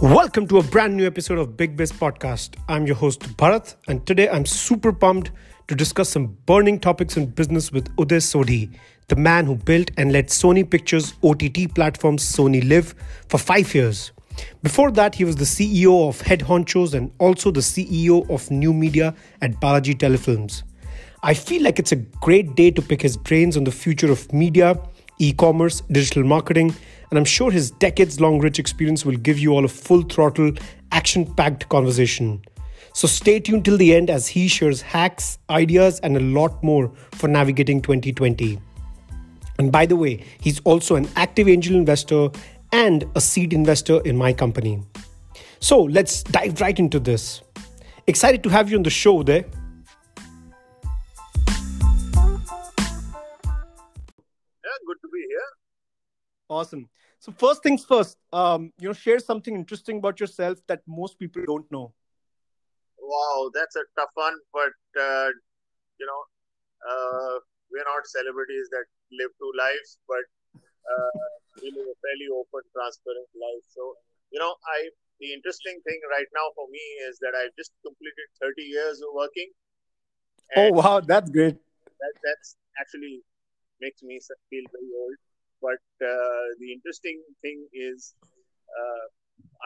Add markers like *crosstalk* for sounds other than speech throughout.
Welcome to a brand new episode of Big Biz Podcast. I'm your host Bharat, and today I'm super pumped to discuss some burning topics in business with Uday Sodhi, the man who built and led Sony Pictures OTT platform SonyLIV for five years. Before that, he was the CEO of Head Honchos and also the CEO of New Media at Balaji Telefilms. I feel like it's a great day to pick his brains on the future of media, e commerce, digital marketing, and I'm sure his decades long rich experience will give you all a full throttle, action packed conversation. So stay tuned till the end as he shares hacks, ideas, and a lot more for navigating 2020. And by the way, he's also an active angel investor and a seed investor in my company. So let's dive right into this. Excited to have you on the show there. Yeah, good to be here. Awesome. So first things first, um, you know, share something interesting about yourself that most people don't know. Wow, that's a tough one, but uh, you know, uh, we're not celebrities that live two lives, but uh, we live a fairly open, transparent life. So, you know, I the interesting thing right now for me is that I've just completed 30 years of working. Oh wow, that's great. That that's actually makes me feel very old. But uh, the interesting thing is, uh,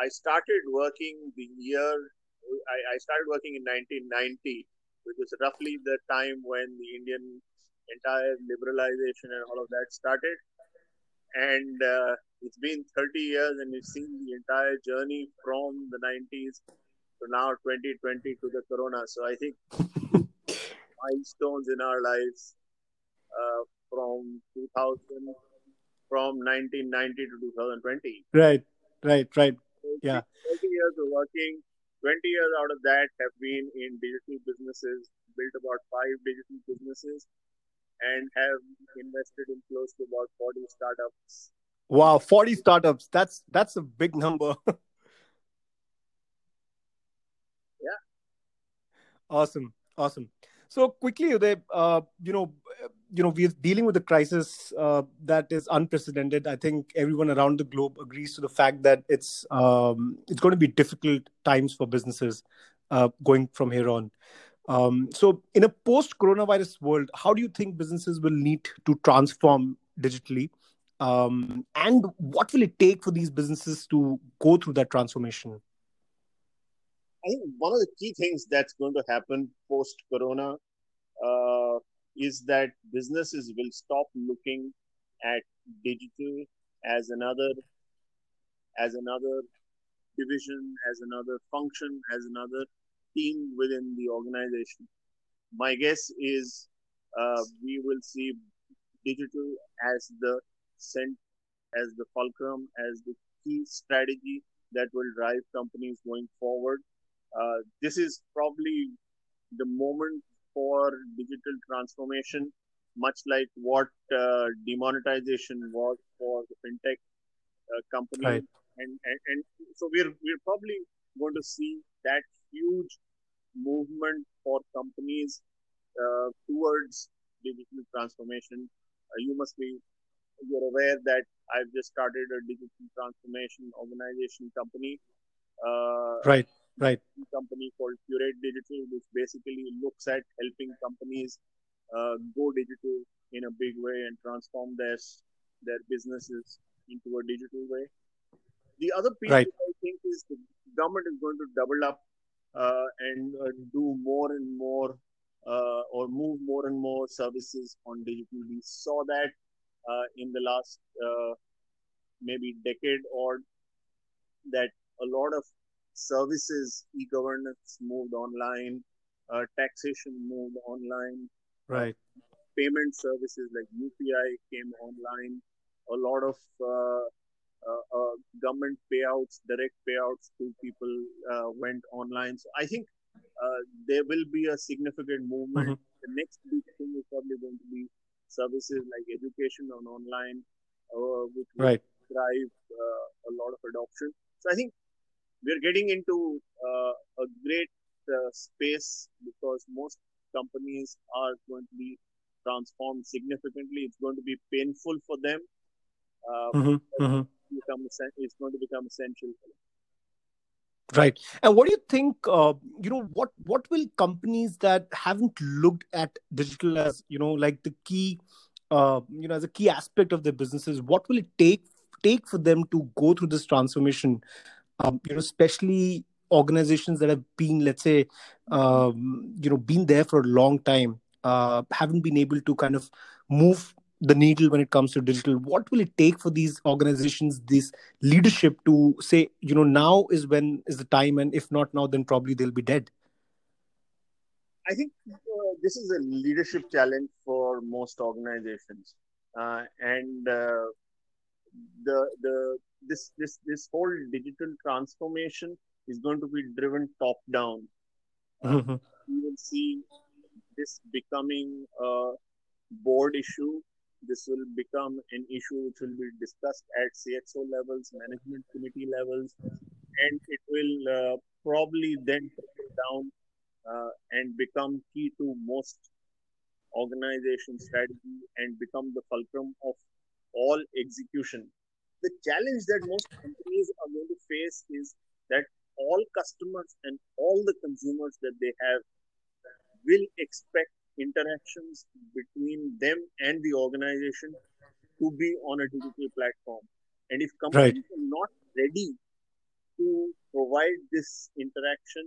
I started working the year I, I, started working in 1990, which is roughly the time when the Indian entire liberalization and all of that started. And uh, it's been 30 years, and we've seen the entire journey from the 90s to now 2020 to the Corona. So I think milestones in our lives uh, from 2000 from 1990 to 2020. Right, right, right. Yeah. 20 years of working, 20 years out of that have been in digital businesses, built about five digital businesses, and have invested in close to about 40 startups. Wow, 40 startups. That's that's a big number. *laughs* yeah. Awesome. Awesome. So quickly, uh, you know, you know, we're dealing with a crisis uh, that is unprecedented. I think everyone around the globe agrees to the fact that it's um, it's going to be difficult times for businesses uh, going from here on. Um, so, in a post-coronavirus world, how do you think businesses will need to transform digitally, um, and what will it take for these businesses to go through that transformation? I think one of the key things that's going to happen post-corona uh, is that businesses will stop looking at digital as another as another division, as another function, as another team within the organization. My guess is uh, we will see digital as the cent, as the fulcrum, as the key strategy that will drive companies going forward. Uh, this is probably the moment for digital transformation, much like what uh, demonetization was for the fintech uh, company. Right. And, and, and so we're, we're probably going to see that huge movement for companies uh, towards digital transformation. Uh, you must be you're aware that I've just started a digital transformation organization company. Uh, right right. Company called Kurate Digital which basically looks at helping companies uh, go digital in a big way and transform their their businesses into a digital way. The other piece right. i think is the government is going to double up uh, and uh, do more and more uh, or move more and more services on digital. We saw that uh, in the last uh, maybe decade or that a lot of services, e-governance moved online, uh, taxation moved online, right? Payment services like UPI came online. A lot of uh, uh, uh, government payouts, direct payouts to people uh, went online. So I think uh, there will be a significant movement. Mm-hmm. The next big thing is probably going to be services like education on online, which will right. drive a lot of adoption. So I think we're getting into uh, a great uh, space because most companies are going to be transformed significantly. It's going to be painful for them. Uh, mm-hmm, mm-hmm. Become, it's going to become essential for them. Right. And what do you think? Uh, you know, what what will companies that haven't looked at digital as you know, like the key, uh, you know, as a key aspect of their businesses, what will it take take for them to go through this transformation? Um, you know, especially organizations that have been, let's say, um, you know, been there for a long time, uh, haven't been able to kind of move the needle when it comes to digital. What will it take for these organizations this leadership to say you know now is when is the time and if not now then probably they'll be dead? I think uh, this is a leadership challenge for most organizations. Uh, and uh, the the this this this whole digital transformation is going to be driven top down mm-hmm. we will see this becoming a board issue this will become an issue which will be discussed at CXO levels, management committee levels, and it will uh, probably then trickle down uh, and become key to most organization strategy and become the fulcrum of all execution. The challenge that most companies are going to face is that all customers and all the consumers that they have will expect interactions between them and the organization to be on a digital platform. And if companies right. are not ready to provide this interaction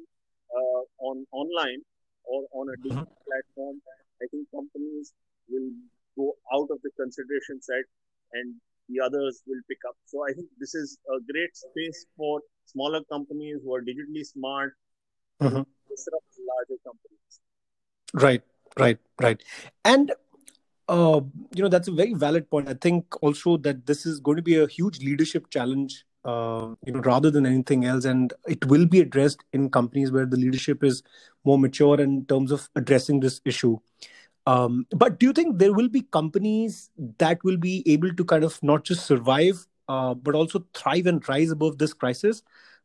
uh, on online or on a digital mm-hmm. platform, I think companies will go out of the consideration set and the others will pick up. So I think this is a great space for smaller companies who are digitally smart mm-hmm. to disrupt larger companies. Right. Right, right. And uh, you know that's a very valid point. I think also that this is going to be a huge leadership challenge, uh, you know, rather than anything else, and it will be addressed in companies where the leadership is more mature in terms of addressing this issue. Um, but do you think there will be companies that will be able to kind of not just survive, uh, but also thrive and rise above this crisis?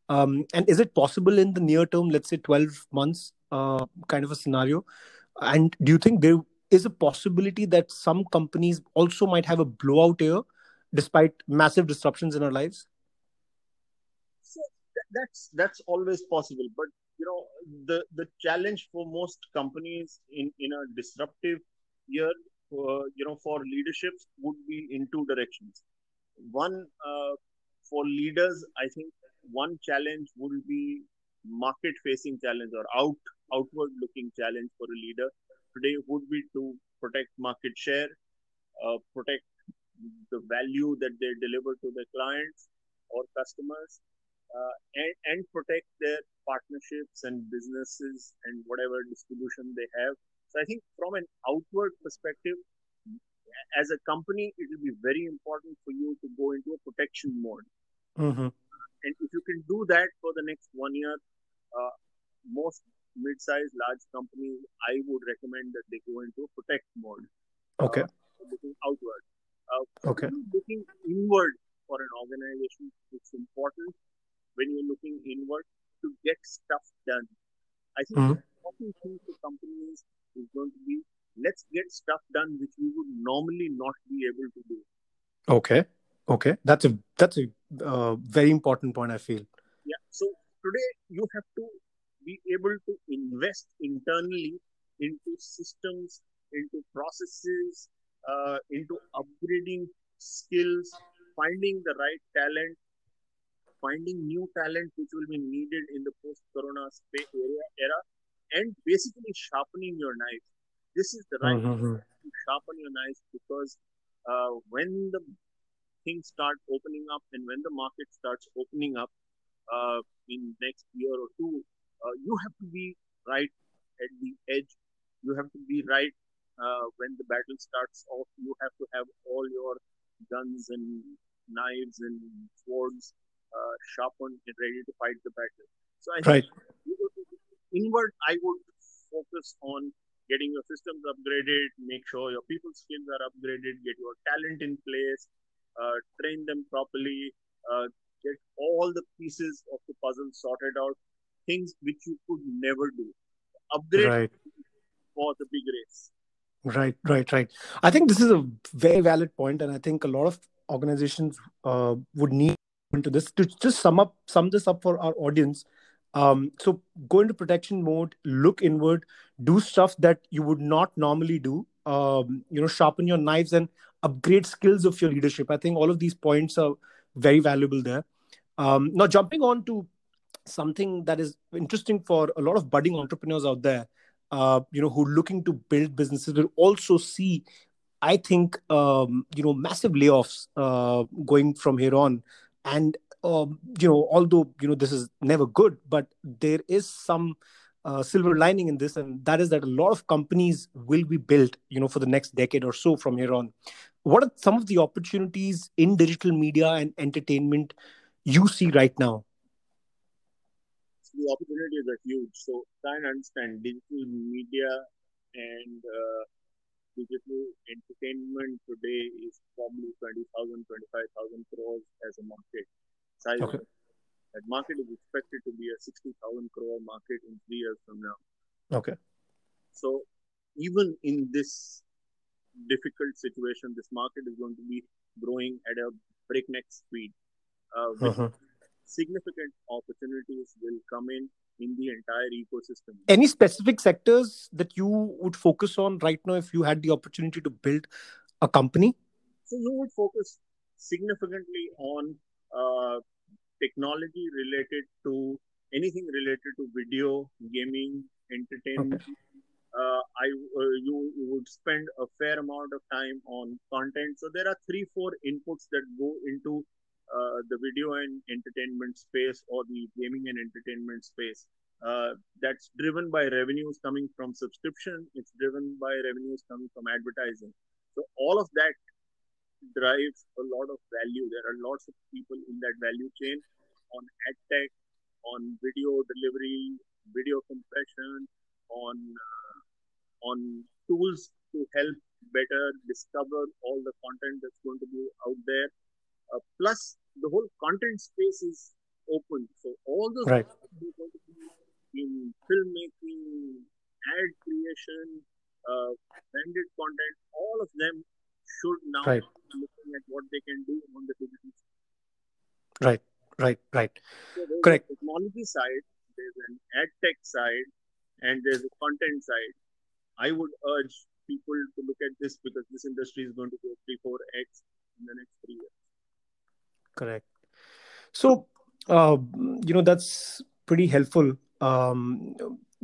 Um, and is it possible in the near term, let's say 12 months, uh, kind of a scenario? And do you think there is a possibility that some companies also might have a blowout year despite massive disruptions in our lives? So that's that's always possible, but you know the the challenge for most companies in in a disruptive year, uh, you know, for leaderships would be in two directions. One uh, for leaders, I think one challenge would be market facing challenge or out outward looking challenge for a leader today would be to protect market share, uh, protect the value that they deliver to their clients or customers, uh, and, and protect their partnerships and businesses and whatever distribution they have. So I think from an outward perspective, as a company, it will be very important for you to go into a protection mode. Mm-hmm. And if you can do that for the next one year, uh, most mid-sized large companies, I would recommend that they go into a protect mode. Okay. Uh, looking outward. Uh, okay. Looking inward for an organization, it's important when you're looking inward to get stuff done. I think mm-hmm. the important thing for companies is going to be let's get stuff done which we would normally not be able to do. Okay. Okay. That's a that's a uh, very important point. I feel. Yeah. So today you have to be able to invest internally into systems, into processes, uh, into upgrading skills, finding the right talent, finding new talent which will be needed in the post-corona area era, and basically sharpening your knife. This is the right mm-hmm. to sharpen your knife because uh, when the things start opening up and when the market starts opening up uh, in next year or two, uh, you have to be right at the edge. You have to be right uh, when the battle starts off. You have to have all your guns and knives and swords uh, sharpened and ready to fight the battle. So I right. inward, I would focus on getting your systems upgraded, make sure your people skills are upgraded, get your talent in place, uh, train them properly, uh, get all the pieces of the puzzle sorted out things which you could never do. Upgrade right. for the big race. Right, right, right. I think this is a very valid point, and I think a lot of organizations uh, would need into this to just sum up, sum this up for our audience. Um, so go into protection mode, look inward, do stuff that you would not normally do. Um, you know, sharpen your knives and upgrade skills of your leadership. I think all of these points are very valuable there. Um, now, jumping on to something that is interesting for a lot of budding entrepreneurs out there, uh, you know, who are looking to build businesses will also see, I think, um, you know, massive layoffs uh, going from here on. And um, you know, although you know this is never good, but there is some uh, silver lining in this, and that is that a lot of companies will be built, you know, for the next decade or so from here on. What are some of the opportunities in digital media and entertainment you see right now? The opportunities are huge. So try and understand digital media and uh, digital entertainment today is probably 20,000, 25,000 crores as a market size. Okay. That market is expected to be a 60,000 crore market in three years from now. Okay. So even in this difficult situation, this market is going to be growing at a breakneck speed. Uh, uh-huh. Significant opportunities will come in in the entire ecosystem. Any specific sectors that you would focus on right now if you had the opportunity to build a company? So you would focus significantly on uh, technology related to anything related to video, gaming, entertainment. Okay. Uh, I uh, you, you would spend a fair amount of time on content. So there are three, four inputs that go into uh, the video and entertainment space or the gaming and entertainment space. Uh, that's driven by revenues coming from subscription. It's driven by revenues coming from advertising. So all of that drives a lot of value. There are lots of people in that value chain on ad tech, on video delivery, video compression, on uh, on tools to help better discover all the content that's going to be out there. Uh, plus, the whole content space is open, so all those right. in filmmaking, ad creation, uh, branded content, all of them should now right. be looking at what they can do on the digital Right, right, right. So Correct. technology side, there's an ad tech side, and there's a content side. I would urge people to look at this because this industry is going to go three, four x in the next three years. Correct. So, uh, you know, that's pretty helpful. Um,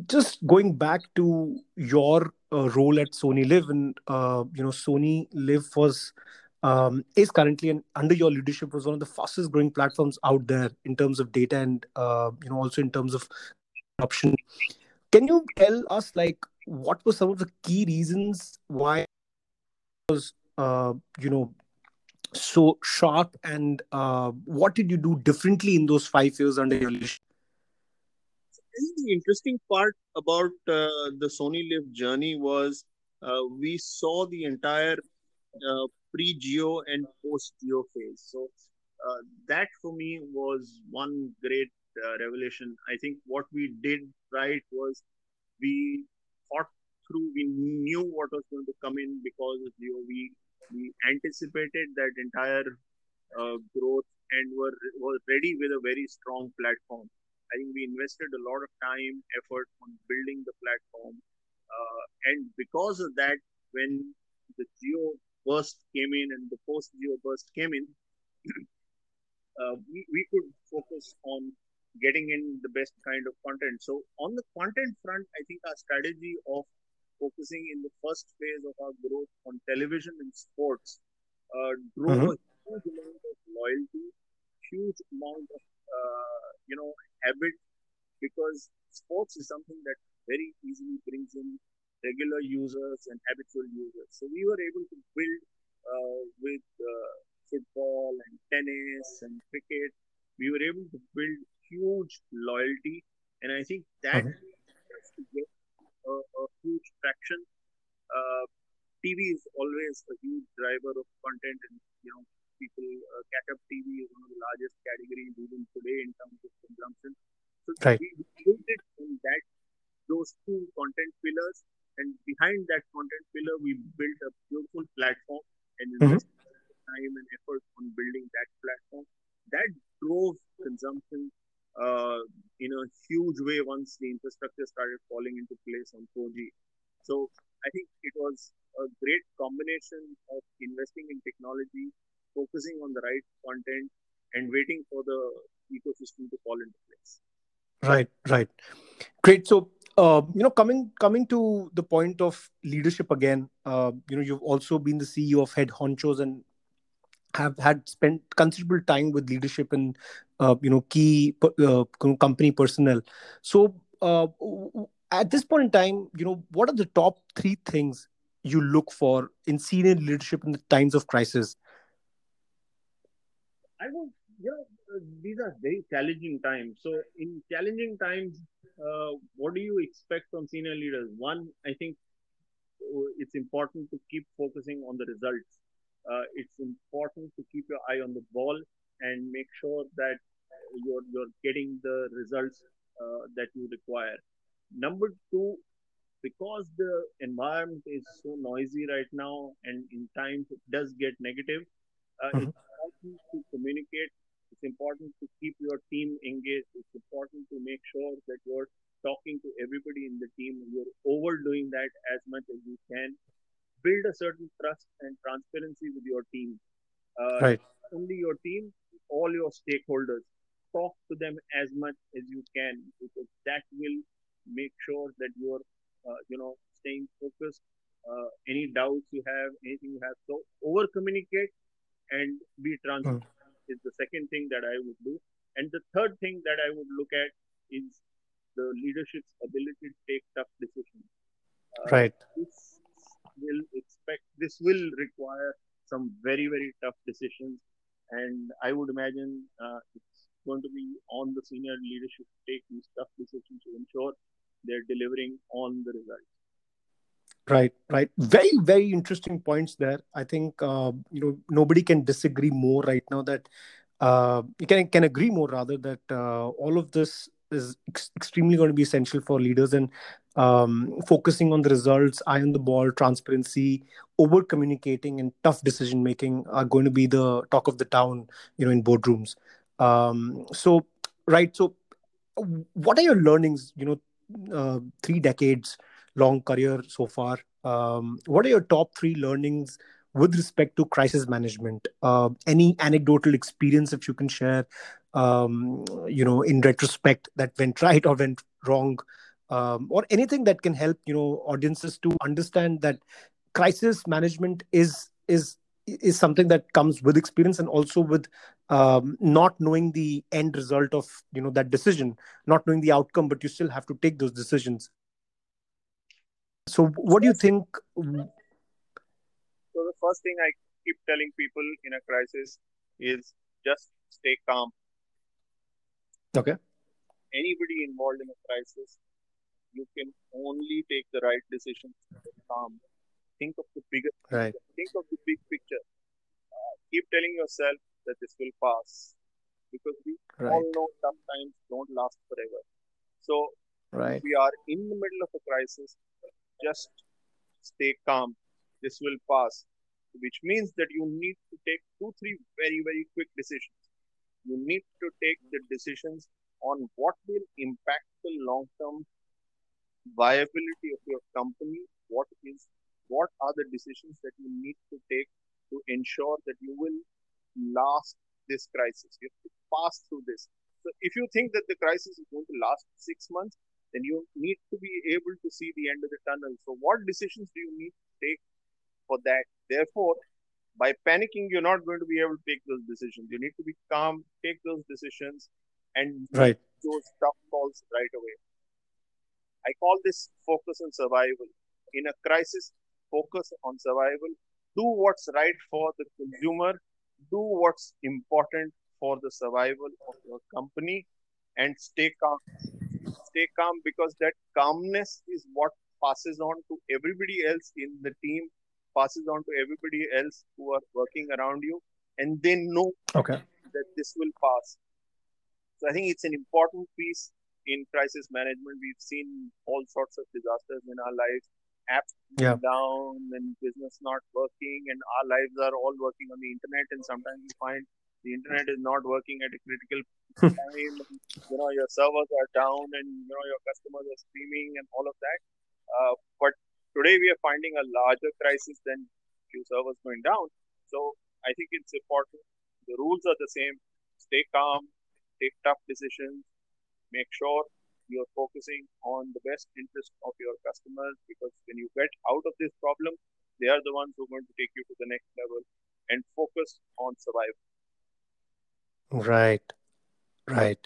just going back to your uh, role at SonyLIV, and uh, you know, SonyLIV was um, is currently and under your leadership was one of the fastest growing platforms out there in terms of data and uh, you know also in terms of adoption. Can you tell us like what were some of the key reasons why was uh, you know so sharp and uh, what did you do differently in those five years under your leadership? the interesting part about uh, the SonyLIV journey was uh, we saw the entire uh, pre-Jio and post-Jio phase. So uh, that for me was one great uh, revelation. I think what we did right was we thought through, we knew what was going to come in because of Jio. We we anticipated that entire uh, growth and were were ready with a very strong platform. I think we invested a lot of time, effort on building the platform. Uh, and because of that, when the Jio burst came in and the post Jio burst came in, *clears throat* uh, we, we could focus on getting in the best kind of content. So, on the content front, I think our strategy of focusing in the first phase of our growth on television and sports uh, drove mm-hmm. a huge amount of loyalty, huge amount of uh, you know habit because sports is something that very easily brings in regular users and habitual users. So we were able to build uh, with uh, football and tennis and cricket. We were able to build huge loyalty, and I think that okay. to get a, a, huge traction. Uh, TV is always a huge driver of content, and you know people uh, catch up TV is one of the largest categories even today in terms of consumption. So right. we built it on that those two content pillars, and behind that content pillar, we built a beautiful platform and mm-hmm. time and effort on building that platform. That drove consumption uh, in a huge way once the infrastructure started falling into place on 4G. So I think it was a great combination of investing in technology, focusing on the right content, and waiting for the ecosystem to fall into place. Right, right. Great. So, uh, you know, coming coming to the point of leadership again, uh, you know, you've also been the CEO of Head Honchos and have had spent considerable time with leadership and uh, you know key uh, company personnel. So, uh, at this point in time, you know, what are the top three things you look for in senior leadership in the times of crisis? I would, you know, these are very challenging times. So, in challenging times, uh, what do you expect from senior leaders? One, I think uh, it's important to keep focusing on the results. Uh, it's important to keep your eye on the ball and make sure that you're you're getting the results uh, that you require. Number two, because the environment is so noisy right now, and in times it does get negative, uh, mm-hmm. it's important to communicate it's important to keep your team engaged. It's important to make sure that you're talking to everybody in the team. You're overdoing that as much as you can. Build a certain trust and transparency with your team. Uh, right. Only your team, all your stakeholders. Talk to them as much as you can because that will make sure that you're, uh, you know, staying focused. Uh, any doubts you have, anything you have, so over communicate and be transparent. Mm is the second thing that I would do. And the third thing that I would look at is the leadership's ability to take tough decisions. Uh, right. Will expect this will require some very very tough decisions, and I would imagine uh, it's going to be on the senior leadership to take these tough decisions to ensure they're delivering on the results. Right, right. Very, very interesting points there. I think uh, you know nobody can disagree more right now that uh, you can can agree more rather that uh, all of this is ex- extremely going to be essential for leaders and um, focusing on the results, eye on the ball, transparency, over communicating, and tough decision making are going to be the talk of the town. You know, in boardrooms. Um, so, right. So, what are your learnings? You know, uh, three decades long career so far. Um, what are your top three learnings with respect to crisis management? Uh, any anecdotal experience if you can share, um, you know, in retrospect that went *laughs* right or went wrong, um, or anything that can help you know audiences to understand that crisis management is is is something that comes with experience and also with um, not knowing the end result of you know that decision not knowing the outcome but you still have to take those decisions so, what do you think? So, the first thing I keep telling people in a crisis is just stay calm. Okay. Anybody involved in a crisis, you can only take the right decisions calm. Think of the bigger. Right. Think of the big picture. Uh, keep telling yourself that this will pass, because we right. all know tough times don't last forever. So, right. we are in the middle of a crisis just stay calm. This will pass. Which means that you need to take two, three very, very quick decisions. You need to take the decisions on what will impact the long term viability of your company. What is what are the decisions that you need to take to ensure that you will last this crisis? You have to pass through this. So if you think that the crisis is going to last six months, then you need to be able to see the end of the tunnel. So, what decisions do you need to take for that? Therefore, by panicking, you're not going to be able to take those decisions. You need to be calm, take those decisions, and right. those tough calls right away. I call this focus on survival. In a crisis, focus on survival. Do what's right for the consumer. Do what's important for the survival of your company and stay calm stay calm because that calmness is what passes on to everybody else in the team, passes on to everybody else who are working around you, and they know okay. that this will pass. So I think it's an important piece in crisis management. We've seen all sorts of disasters in our lives, apps yeah. down and business not working, and our lives are all working on the internet. And sometimes we find the internet is not working at a critical *laughs* time, you know, your servers are down and, you know, your customers are streaming and all of that. Uh, but today we are finding a larger crisis than few servers going down. So I think it's important. The rules are the same. Stay calm, take tough decisions, make sure you're focusing on the best interest of your customers because when you get out of this problem, they are the ones who are going to take you to the next level and focus on survival. Right, right.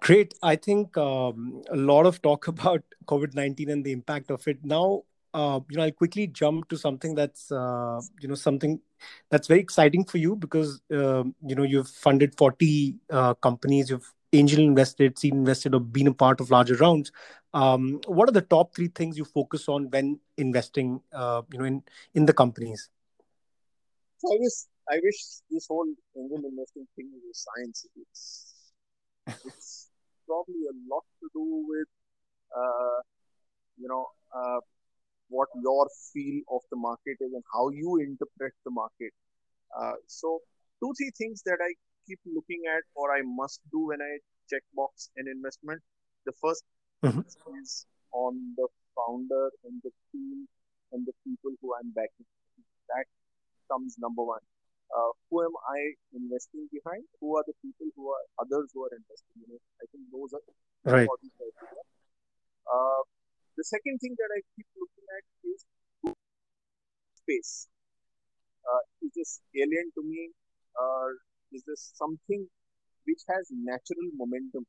Great. I think um, a lot of talk *laughs* about COVID 19 and the impact of it. Now, uh, you know, I'll quickly jump to something that's, uh, you know, something that's very exciting for you because, uh, you know, you've funded 40 uh, companies, you've angel invested, seed invested, or been a part of larger rounds. Um, what are the top three things you focus on when investing, uh, you know, in in the companies? I wish I wish this whole angel investing thing is a science. It's it's *laughs* probably a lot to do with, uh, you know, uh, what your feel of the market is and how you interpret the market. Uh, so two three things that I keep looking at or I must do when I check box an investment. The 1st mm-hmm. is on the founder and the team and the people who I'm backing. That comes number one. Uh, who am I investing behind? Who are the people who are others who are investing in it? I think those are right. important Uh, the second thing that I keep looking at is space. Uh, is this alien to me? Or is this something which has natural momentum?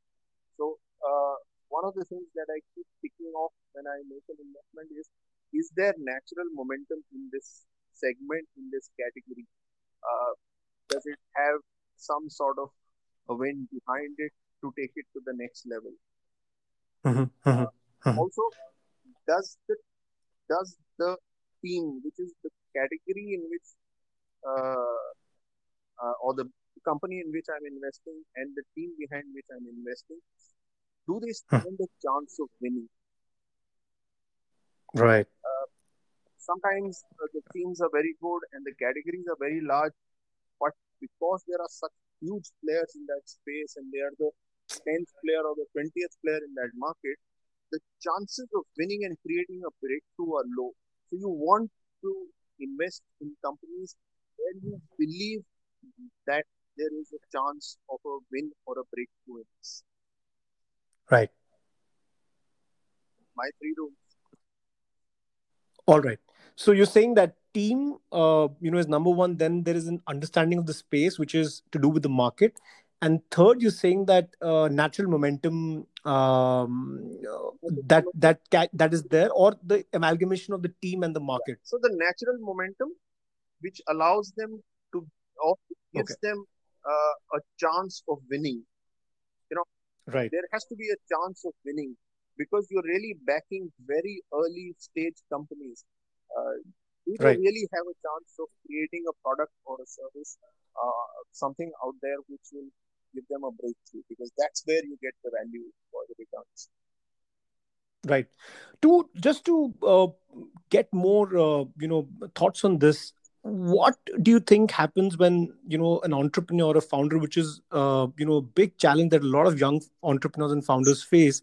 So uh, one of the things that I keep picking off when I make an investment is is there natural momentum in this segment in this category? Uh, does it have some sort of a wind behind it to take it to the next level? Mm-hmm, mm-hmm, uh, also, does the does the team, which is the category in which uh, uh, or the company in which I'm investing and the team behind which I'm investing, do they stand a chance of winning? Right. Uh, sometimes uh, the teams are very good and the categories are very large, but because there are such huge players in that space and they are the 10th player or the 20th player in that market, the chances of winning and creating a breakthrough are low. So you want to invest in companies where you believe that there is a chance of a win or a breakthrough in this. Right. My three rules. All right. So you're saying that team, uh, you know, is number one. Then there is an understanding of the space, which is to do with the market, and third, you're saying that uh, natural momentum um, that that that is there, or the amalgamation of the team and the market. So the natural momentum, which allows them to, or gives okay. them uh, a chance of winning. You know, right? There has to be a chance of winning because you're really backing very early stage companies. Uh, you right. really have a chance of creating a product or a service, uh, something out there which will give them a breakthrough because that's where you get the value for the returns. Right. To just to uh, get more, uh, you know, thoughts on this what do you think happens when you know an entrepreneur or a founder which is uh, you know a big challenge that a lot of young entrepreneurs and founders face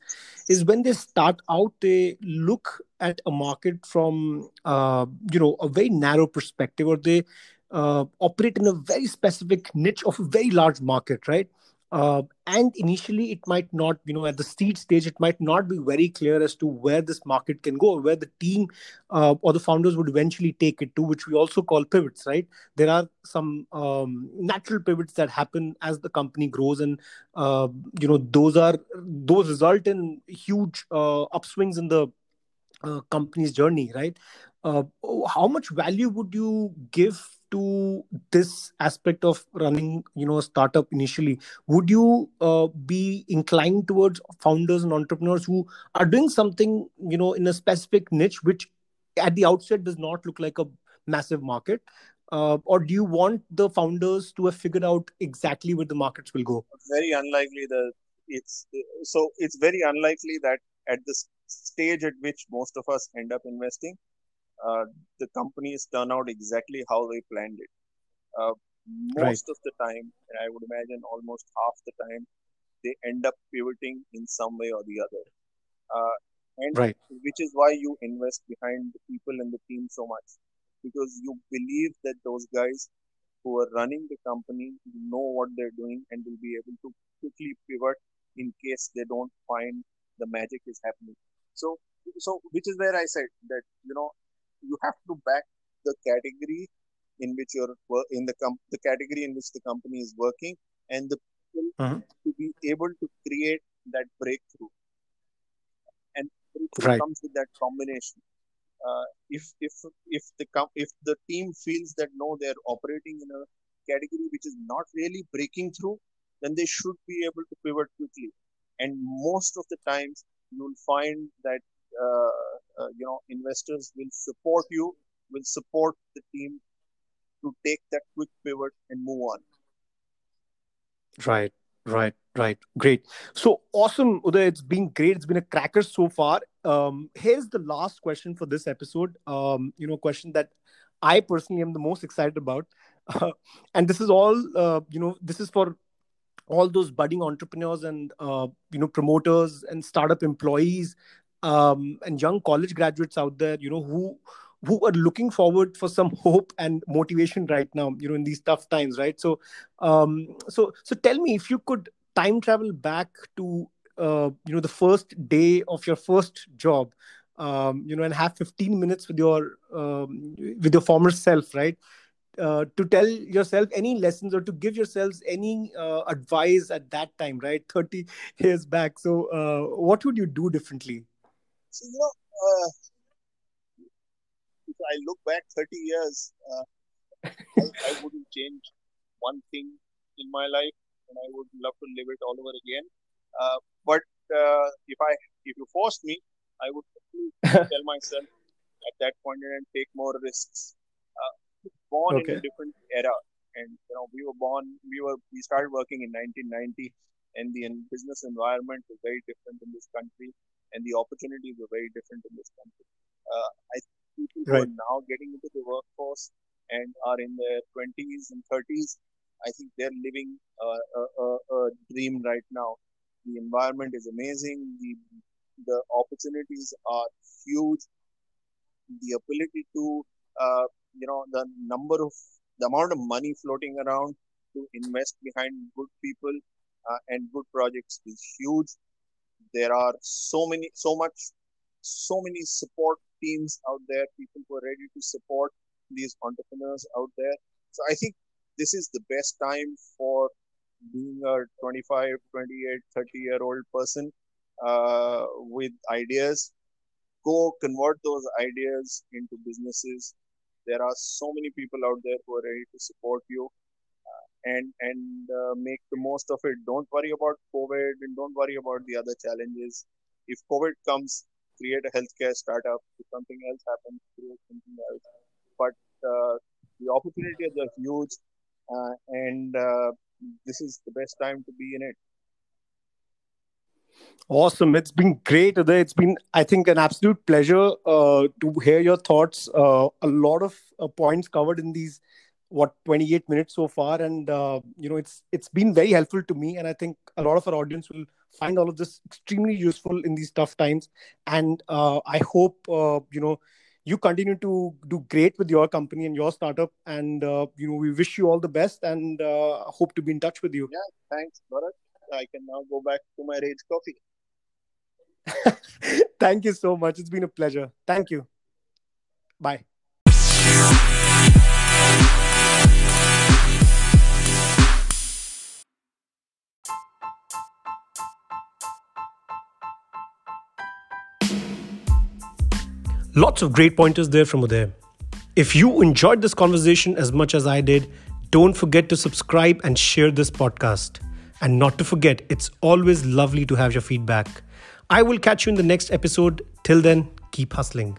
is when they start out they look at a market from uh, you know a very narrow perspective or they uh, operate in a very specific niche of a very large market right uh, and initially it might not you know at the seed stage it might not be very clear as to where this market can go where the team uh, or the founders would eventually take it to which we also call pivots right? There are some um, natural pivots that happen as the company grows and uh, you know those are those result in huge uh, upswings in the uh, company's journey right? Uh, how much value would you give to this aspect of running you know a startup initially would you uh, be inclined towards founders and entrepreneurs who are doing something you know in a specific niche which at the outset does not look like a massive market? Uh, or do you want the founders to have figured out exactly where the markets will go? Very unlikely that it's so it's very unlikely that at this stage at which most of us end up investing uh, the companies turn out exactly how they planned it. Uh, most right. of the time, and I would imagine almost half the time, they end up pivoting in some way or the other. Uh, and right. which is why you invest behind the people and the team so much because you believe that those guys who are running the company know what they're doing and will be able to quickly pivot in case they don't find the magic is happening. So, so which is where I said that you know you have to back the category in which you're in the com- the category in which the company is working and the people uh-huh. to be able to create that breakthrough and breakthrough right. comes with that combination uh, if if if the com- if the team feels that no they're operating in a category which is not really breaking through then they should be able to pivot quickly and most of the times you'll find that uh, you know investors will support you will support the team to take that quick pivot and move on. Right right right. Great. So awesome uday. It's been great. It's been a cracker so far. Um, here's the last question for this episode. Um, you know question that i personally am the most excited about. Uh, *laughs* and this is all uh, you know this is for all those budding entrepreneurs and uh, you know promoters and startup employees um, and young college graduates out there you know who who are looking forward for some hope and motivation right now you know in these tough times right? So um so so tell me if you could time travel back to uh, you know the first day of your first job um, you know and have 15 minutes with your um, with your former self right? Uh, to tell yourself any lessons or to give yourselves any uh, advice at that time right? 30 years back. So uh, what would you do differently so you know uh, if I look back 30 years, uh, I, I, wouldn't change one thing in my life, and I would love to live it all over again. Uh, but uh, if I, if you forced me, I would *laughs* tell myself at that point and take more risks. Uh, born okay. in a different era, and you know, we were born, we were, we started working in 1990, and the business environment was very different in this country, and the opportunities were very different in this country. Uh, I people right. who are now getting into the workforce and are in their 20s and 30s, I think they're living a, a, a dream right now. The environment is amazing. The the opportunities are huge. The ability to, uh, you know, the number of the amount of money floating around to invest behind good people uh, and good projects is huge. There are so many, so much, so many support teams out there, people who are ready to support these entrepreneurs out there. So I think this is the best time for being a 25, 28, 30 year old person uh, with ideas. Go convert those ideas into businesses. There are so many people out there who are ready to support you. And and uh, make the most of it. Don't worry about COVID and don't worry about the other challenges. If COVID comes, create a healthcare startup. If something else happens, create something else. But uh, the opportunities are huge, uh, and uh, this is the best time to be in it. Awesome. It's been great. It's been, I think, an absolute pleasure uh, to hear your thoughts. Uh, a lot of points covered in these what 28 minutes so far and uh, you know it's it's been very helpful to me and i think a lot of our audience will find all of this extremely useful in these tough times. And uh, i hope uh, you know you continue to do great with your company and your startup and uh, you know we wish you all the best and uh, hope to be in touch with you. Yeah thanks Bharat. i can now go back to my rage coffee. *laughs* Thank you so much. It's been a pleasure. Thank you. Bye Lots of great pointers there from Uday. If you enjoyed this conversation as much as I did, don't forget to subscribe and share this podcast. And not to forget, it's always lovely to have your feedback. I will catch you in the next episode. Till then, keep hustling.